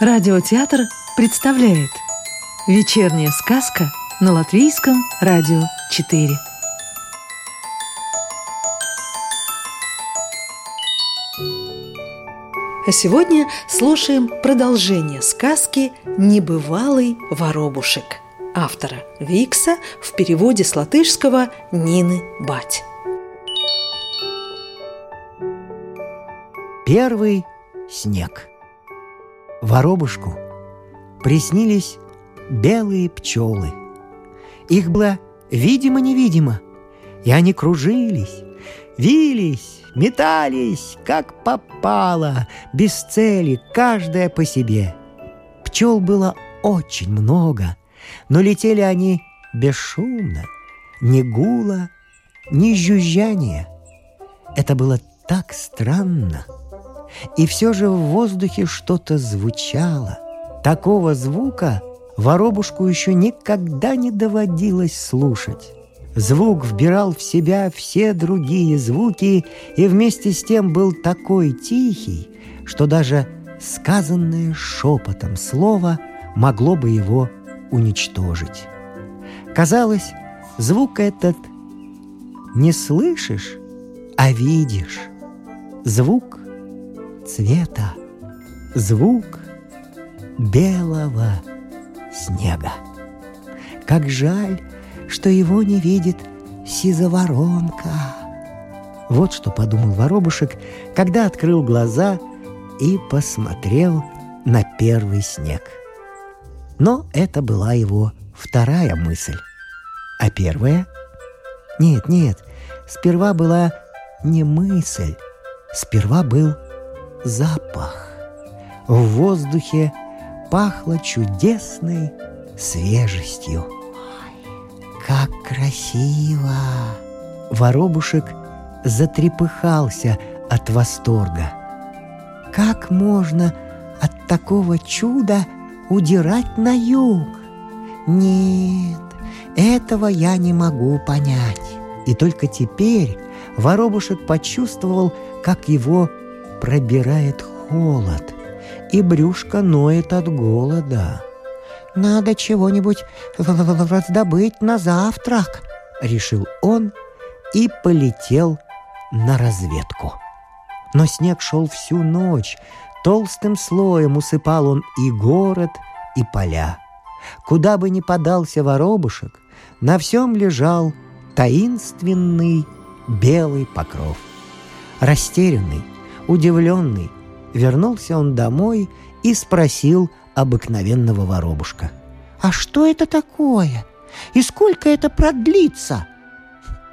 Радиотеатр представляет Вечерняя сказка на Латвийском радио 4 А сегодня слушаем продолжение сказки «Небывалый воробушек» автора Викса в переводе с латышского Нины Бать. Первый снег. Воробушку приснились белые пчелы. Их было видимо-невидимо, и они кружились, вились, метались, как попало, без цели, каждая по себе. Пчел было очень много, но летели они бесшумно, ни гула, ни жужжания. Это было так странно — и все же в воздухе что-то звучало. Такого звука воробушку еще никогда не доводилось слушать. Звук вбирал в себя все другие звуки и вместе с тем был такой тихий, что даже сказанное шепотом слово могло бы его уничтожить. Казалось, звук этот не слышишь, а видишь. Звук цвета, звук белого снега. Как жаль, что его не видит сизоворонка. Вот что подумал воробушек, когда открыл глаза и посмотрел на первый снег. Но это была его вторая мысль. А первая? Нет, нет, сперва была не мысль, сперва был запах. В воздухе пахло чудесной свежестью. Как красиво! Воробушек затрепыхался от восторга. Как можно от такого чуда удирать на юг? Нет, этого я не могу понять. И только теперь Воробушек почувствовал, как его пробирает холод, и брюшко ноет от голода. «Надо чего-нибудь раздобыть на завтрак», — решил он и полетел на разведку. Но снег шел всю ночь, толстым слоем усыпал он и город, и поля. Куда бы ни подался воробушек, на всем лежал таинственный белый покров. Растерянный, Удивленный, вернулся он домой и спросил обыкновенного воробушка. «А что это такое? И сколько это продлится?»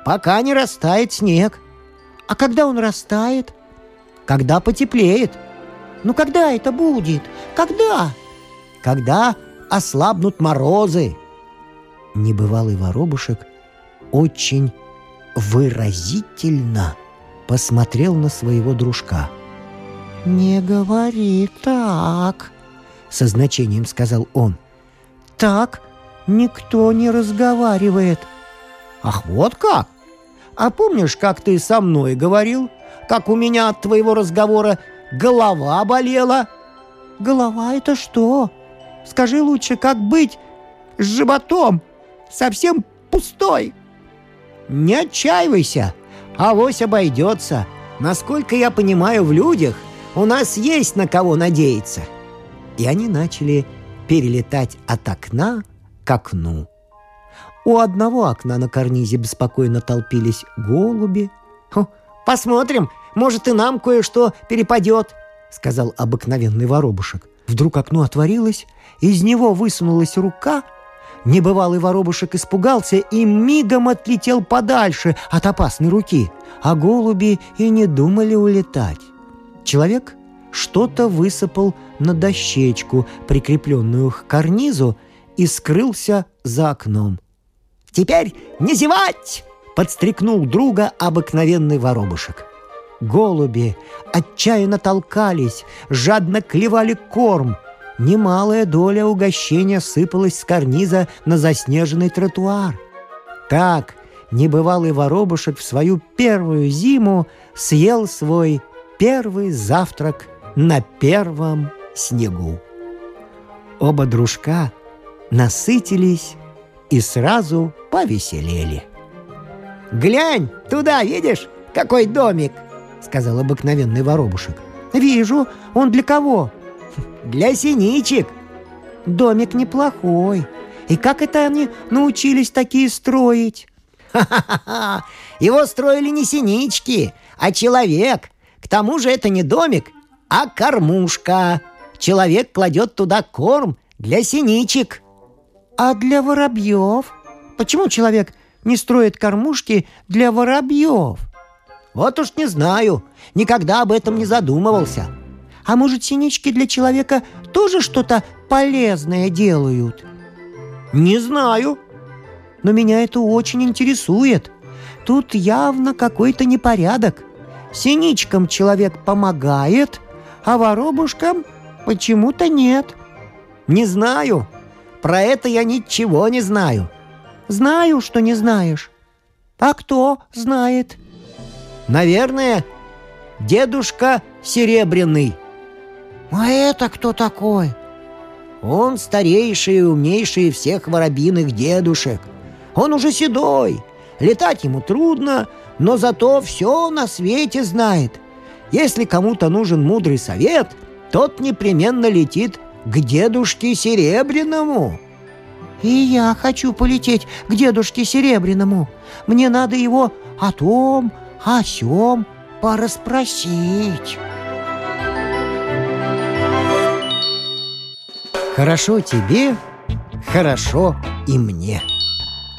«Пока не растает снег». «А когда он растает?» «Когда потеплеет». «Ну когда это будет? Когда?» «Когда ослабнут морозы». Небывалый воробушек очень выразительно – посмотрел на своего дружка. «Не говори так», — со значением сказал он. «Так никто не разговаривает». «Ах, вот как! А помнишь, как ты со мной говорил? Как у меня от твоего разговора голова болела?» «Голова — это что? Скажи лучше, как быть с животом? Совсем пустой!» «Не отчаивайся!» Авось обойдется. Насколько я понимаю, в людях у нас есть на кого надеяться. И они начали перелетать от окна к окну. У одного окна на карнизе беспокойно толпились голуби. «Посмотрим, может, и нам кое-что перепадет», — сказал обыкновенный воробушек. Вдруг окно отворилось, из него высунулась рука — Небывалый воробушек испугался и мигом отлетел подальше от опасной руки, а голуби и не думали улетать. Человек что-то высыпал на дощечку, прикрепленную к карнизу, и скрылся за окном. «Теперь не зевать!» — подстрекнул друга обыкновенный воробушек. Голуби отчаянно толкались, жадно клевали корм — немалая доля угощения сыпалась с карниза на заснеженный тротуар. Так небывалый воробушек в свою первую зиму съел свой первый завтрак на первом снегу. Оба дружка насытились и сразу повеселели. «Глянь, туда, видишь, какой домик!» — сказал обыкновенный воробушек. «Вижу. Он для кого?» «Для синичек». «Домик неплохой. И как это они научились такие строить?» «Ха-ха-ха! Его строили не синички, а человек. К тому же это не домик, а кормушка. Человек кладет туда корм для синичек». «А для воробьев? Почему человек не строит кормушки для воробьев?» «Вот уж не знаю. Никогда об этом не задумывался». «А может, синички для человека тоже что-то полезное делают?» «Не знаю», но меня это очень интересует. Тут явно какой-то непорядок. Синичкам человек помогает, а воробушкам почему-то нет. Не знаю. Про это я ничего не знаю. Знаю, что не знаешь. А кто знает? Наверное, дедушка Серебряный. А это кто такой? Он старейший и умнейший всех воробьиных дедушек – он уже седой, летать ему трудно, но зато все на свете знает. Если кому-то нужен мудрый совет, тот непременно летит к дедушке Серебряному. И я хочу полететь к дедушке Серебряному. Мне надо его о том, о сём пораспросить. Хорошо тебе, хорошо и мне.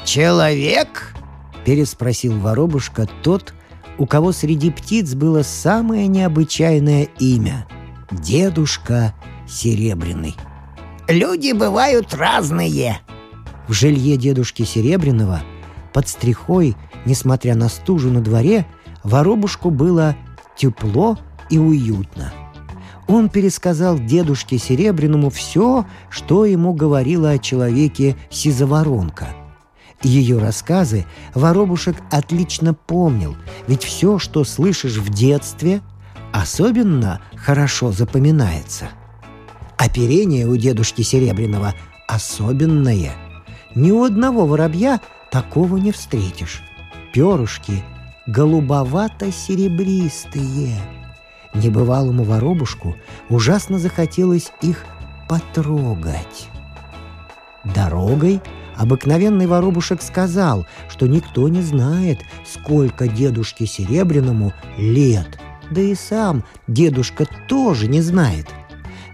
«Человек?» — переспросил воробушка тот, у кого среди птиц было самое необычайное имя — Дедушка Серебряный. «Люди бывают разные!» В жилье дедушки Серебряного под стрихой, несмотря на стужу на дворе, воробушку было тепло и уютно. Он пересказал дедушке Серебряному все, что ему говорила о человеке Сизоворонка — ее рассказы Воробушек отлично помнил, ведь все, что слышишь в детстве, особенно хорошо запоминается. Оперение у дедушки Серебряного особенное. Ни у одного воробья такого не встретишь. Перышки голубовато-серебристые. Небывалому воробушку ужасно захотелось их потрогать. Дорогой – Обыкновенный воробушек сказал, что никто не знает, сколько дедушке Серебряному лет. Да и сам дедушка тоже не знает.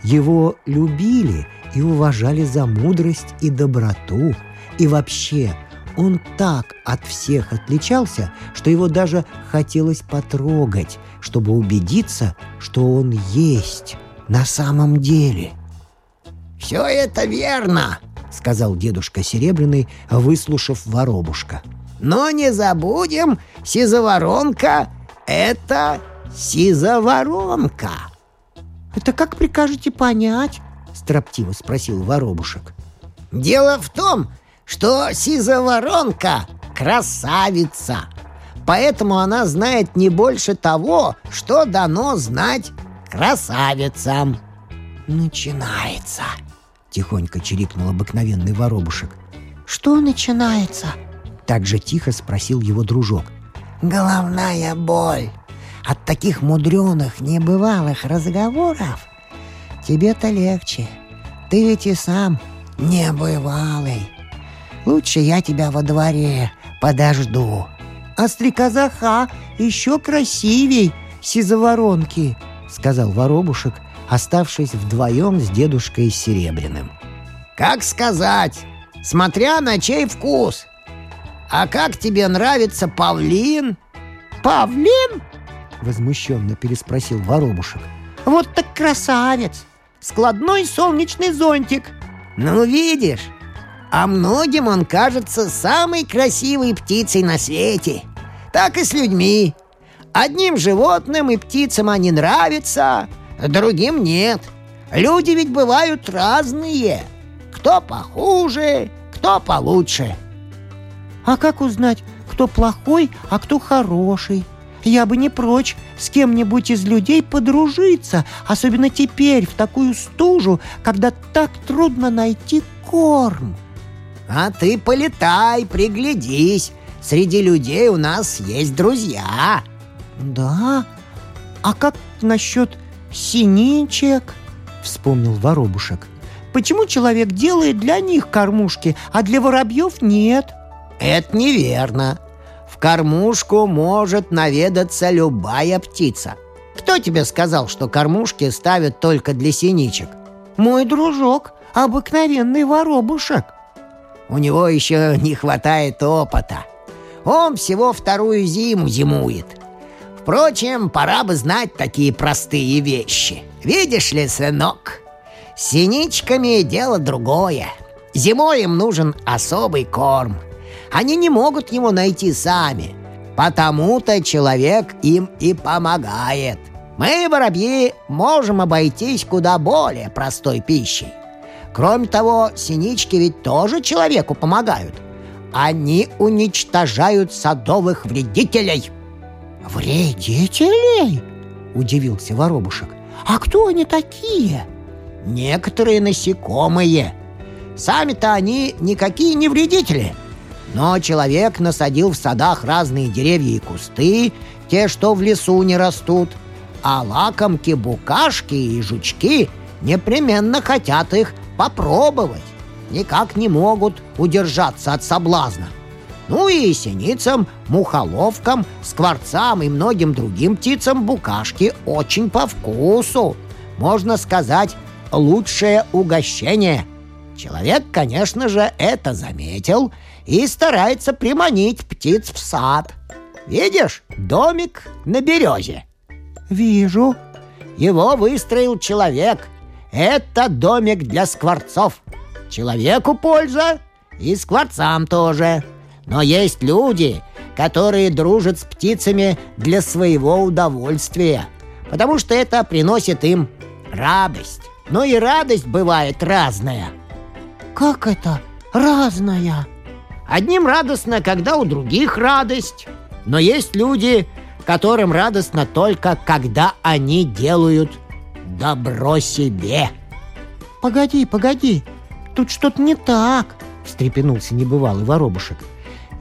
Его любили и уважали за мудрость и доброту. И вообще, он так от всех отличался, что его даже хотелось потрогать, чтобы убедиться, что он есть на самом деле. «Все это верно!» — сказал дедушка Серебряный, выслушав воробушка. «Но не забудем, сизоворонка — это сизоворонка!» «Это как прикажете понять?» — строптиво спросил воробушек. «Дело в том, что сизоворонка — красавица, поэтому она знает не больше того, что дано знать красавицам». «Начинается!» Тихонько чирикнул обыкновенный воробушек. «Что начинается?» Так же тихо спросил его дружок. «Головная боль. От таких мудреных, небывалых разговоров тебе-то легче. Ты ведь и сам небывалый. Лучше я тебя во дворе подожду. А стрекоза Ха еще красивей сизоворонки», — сказал воробушек, оставшись вдвоем с дедушкой Серебряным. «Как сказать, смотря на чей вкус. А как тебе нравится павлин?» «Павлин?» — возмущенно переспросил воробушек. «Вот так красавец! Складной солнечный зонтик!» «Ну, видишь, а многим он кажется самой красивой птицей на свете. Так и с людьми. Одним животным и птицам они нравятся, другим нет. Люди ведь бывают разные. Кто похуже, кто получше. А как узнать, кто плохой, а кто хороший? Я бы не прочь с кем-нибудь из людей подружиться, особенно теперь, в такую стужу, когда так трудно найти корм. А ты полетай, приглядись. Среди людей у нас есть друзья. Да? А как насчет синичек? Вспомнил воробушек. Почему человек делает для них кормушки, а для воробьев нет? Это неверно. В кормушку может наведаться любая птица. Кто тебе сказал, что кормушки ставят только для синичек? Мой дружок, обыкновенный воробушек. У него еще не хватает опыта. Он всего вторую зиму зимует. Впрочем, пора бы знать такие простые вещи. Видишь ли, сынок, с синичками дело другое. Зимой им нужен особый корм. Они не могут его найти сами. Потому-то человек им и помогает. Мы, воробьи, можем обойтись куда более простой пищей. Кроме того, синички ведь тоже человеку помогают. Они уничтожают садовых вредителей. Вредителей? Удивился воробушек. А кто они такие? Некоторые насекомые. Сами-то они никакие не вредители. Но человек насадил в садах разные деревья и кусты, те, что в лесу не растут. А лакомки, букашки и жучки непременно хотят их попробовать. Никак не могут удержаться от соблазна. Ну и синицам, мухоловкам, скворцам и многим другим птицам букашки очень по вкусу. Можно сказать, лучшее угощение. Человек, конечно же, это заметил и старается приманить птиц в сад. Видишь, домик на березе? Вижу. Его выстроил человек, это домик для скворцов. Человеку польза и скворцам тоже. Но есть люди, которые дружат с птицами для своего удовольствия, потому что это приносит им радость. Но и радость бывает разная. Как это разная? Одним радостно, когда у других радость. Но есть люди, которым радостно только, когда они делают добро себе. Погоди, погоди, тут что-то не так, встрепенулся небывалый воробушек.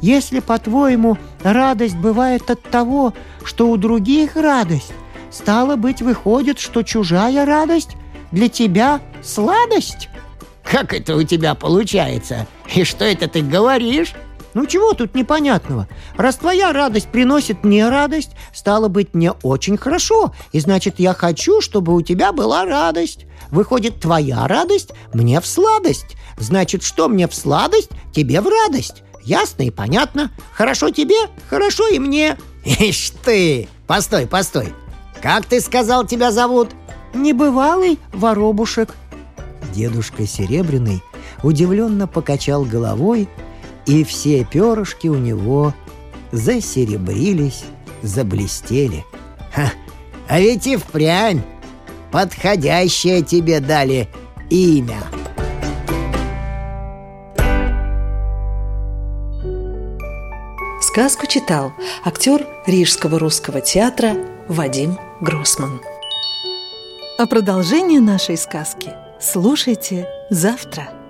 Если, по-твоему, радость бывает от того, что у других радость, стало быть, выходит, что чужая радость для тебя сладость? Как это у тебя получается? И что это ты говоришь? Ну чего тут непонятного? Раз твоя радость приносит мне радость, стало быть, мне очень хорошо, и значит, я хочу, чтобы у тебя была радость. Выходит, твоя радость мне в сладость. Значит, что мне в сладость, тебе в радость. Ясно и понятно. Хорошо тебе, хорошо и мне. Ишь ты! Постой, постой. Как ты сказал, тебя зовут? Небывалый воробушек. Дедушка Серебряный удивленно покачал головой и все перышки у него засеребрились, заблестели. Ха, а ведь и впрямь подходящее тебе дали имя. Сказку читал актер Рижского русского театра Вадим Гроссман. А продолжение нашей сказки слушайте завтра.